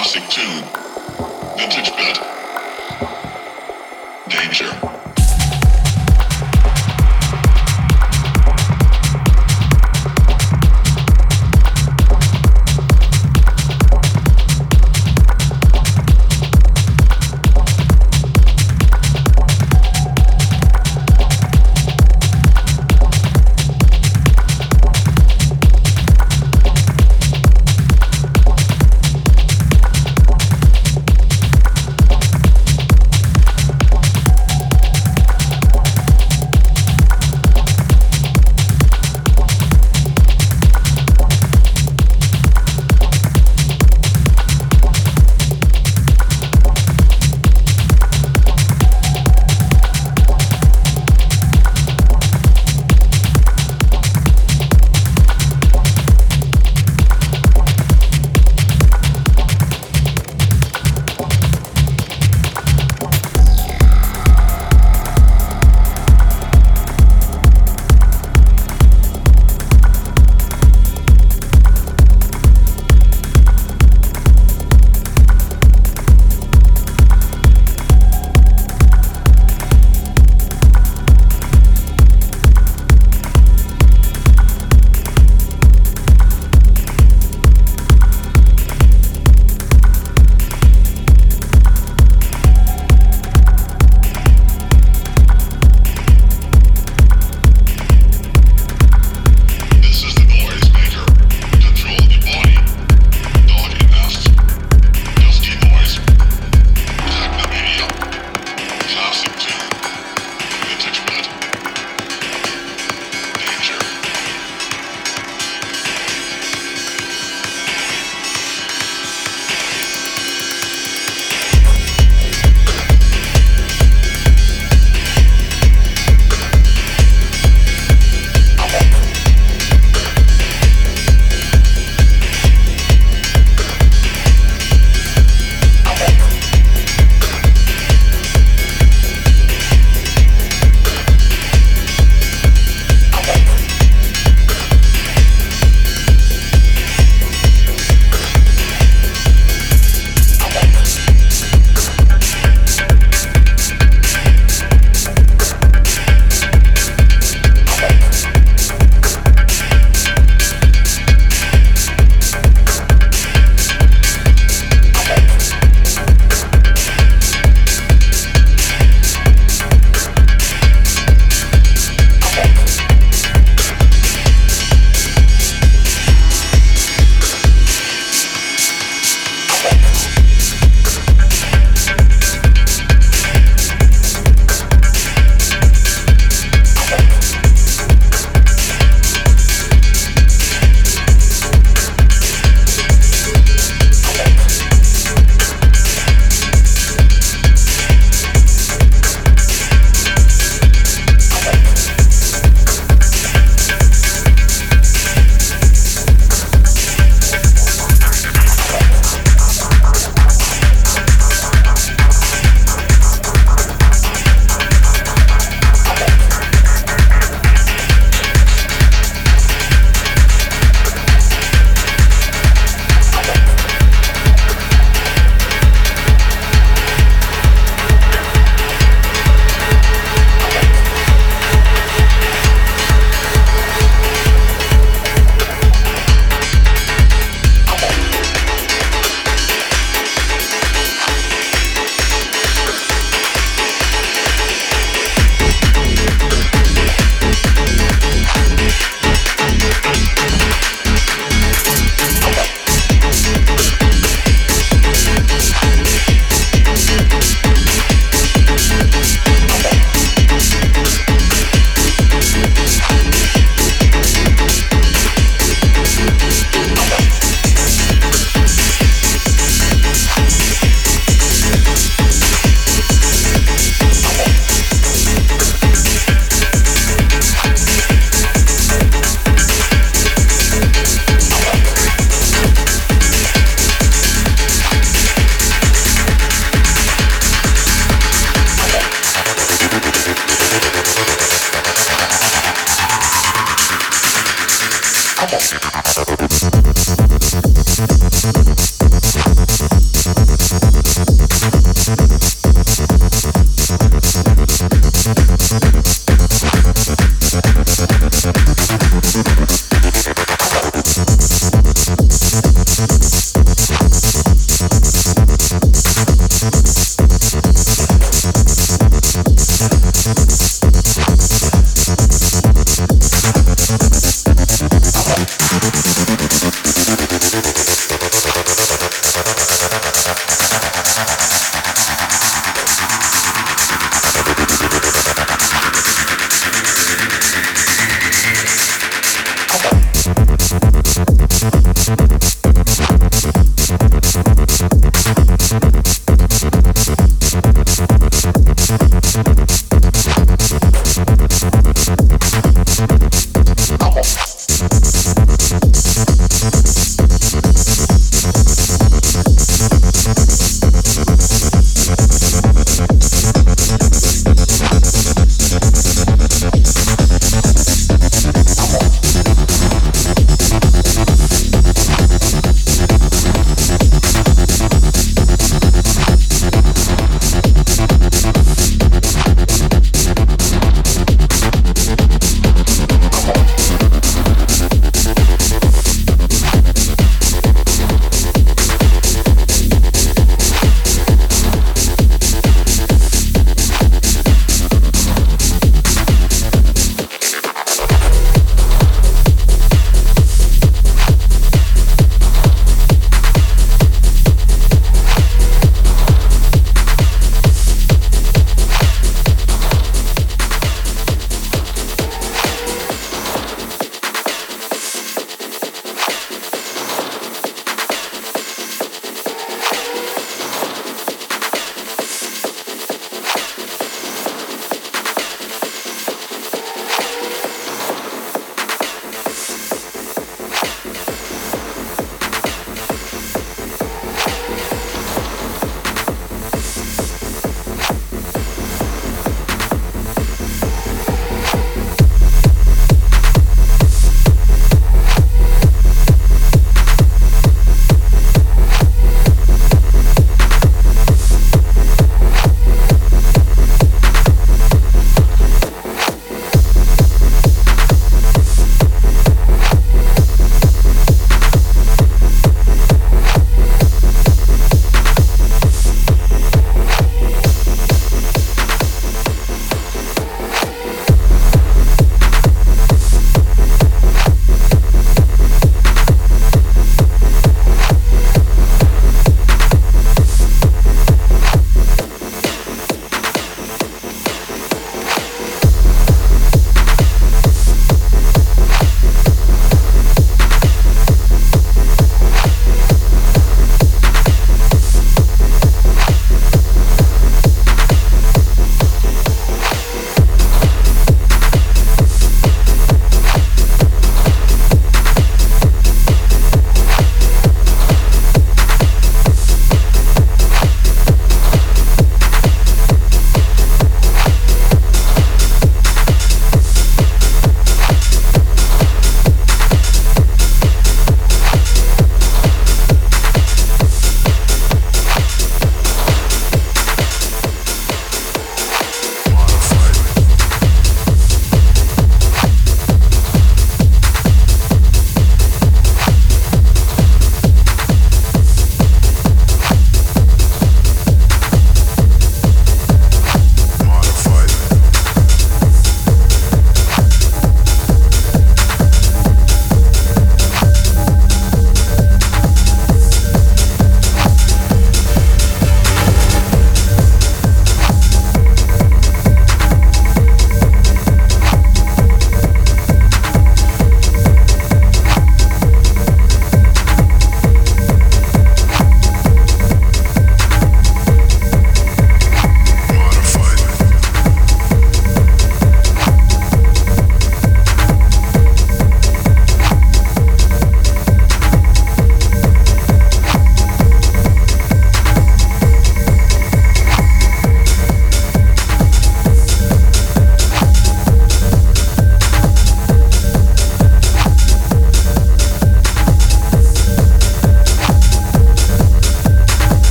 Classic 2. Vintage Bit. Danger.